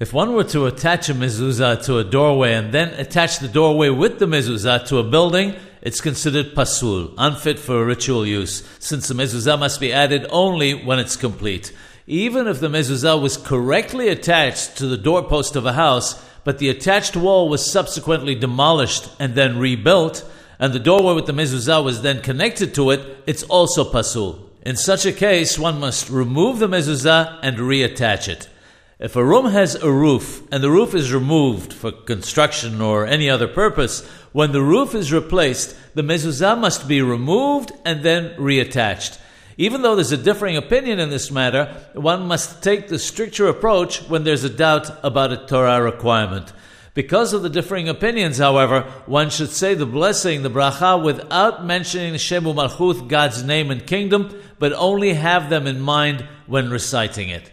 If one were to attach a mezuzah to a doorway and then attach the doorway with the mezuzah to a building, it's considered pasul, unfit for ritual use, since the mezuzah must be added only when it's complete. Even if the mezuzah was correctly attached to the doorpost of a house, but the attached wall was subsequently demolished and then rebuilt, and the doorway with the mezuzah was then connected to it, it's also pasul. In such a case, one must remove the mezuzah and reattach it. If a room has a roof and the roof is removed for construction or any other purpose, when the roof is replaced, the mezuzah must be removed and then reattached. Even though there's a differing opinion in this matter, one must take the stricter approach when there's a doubt about a Torah requirement. Because of the differing opinions, however, one should say the blessing, the bracha, without mentioning the Shem U'Malchut, God's name and kingdom, but only have them in mind when reciting it.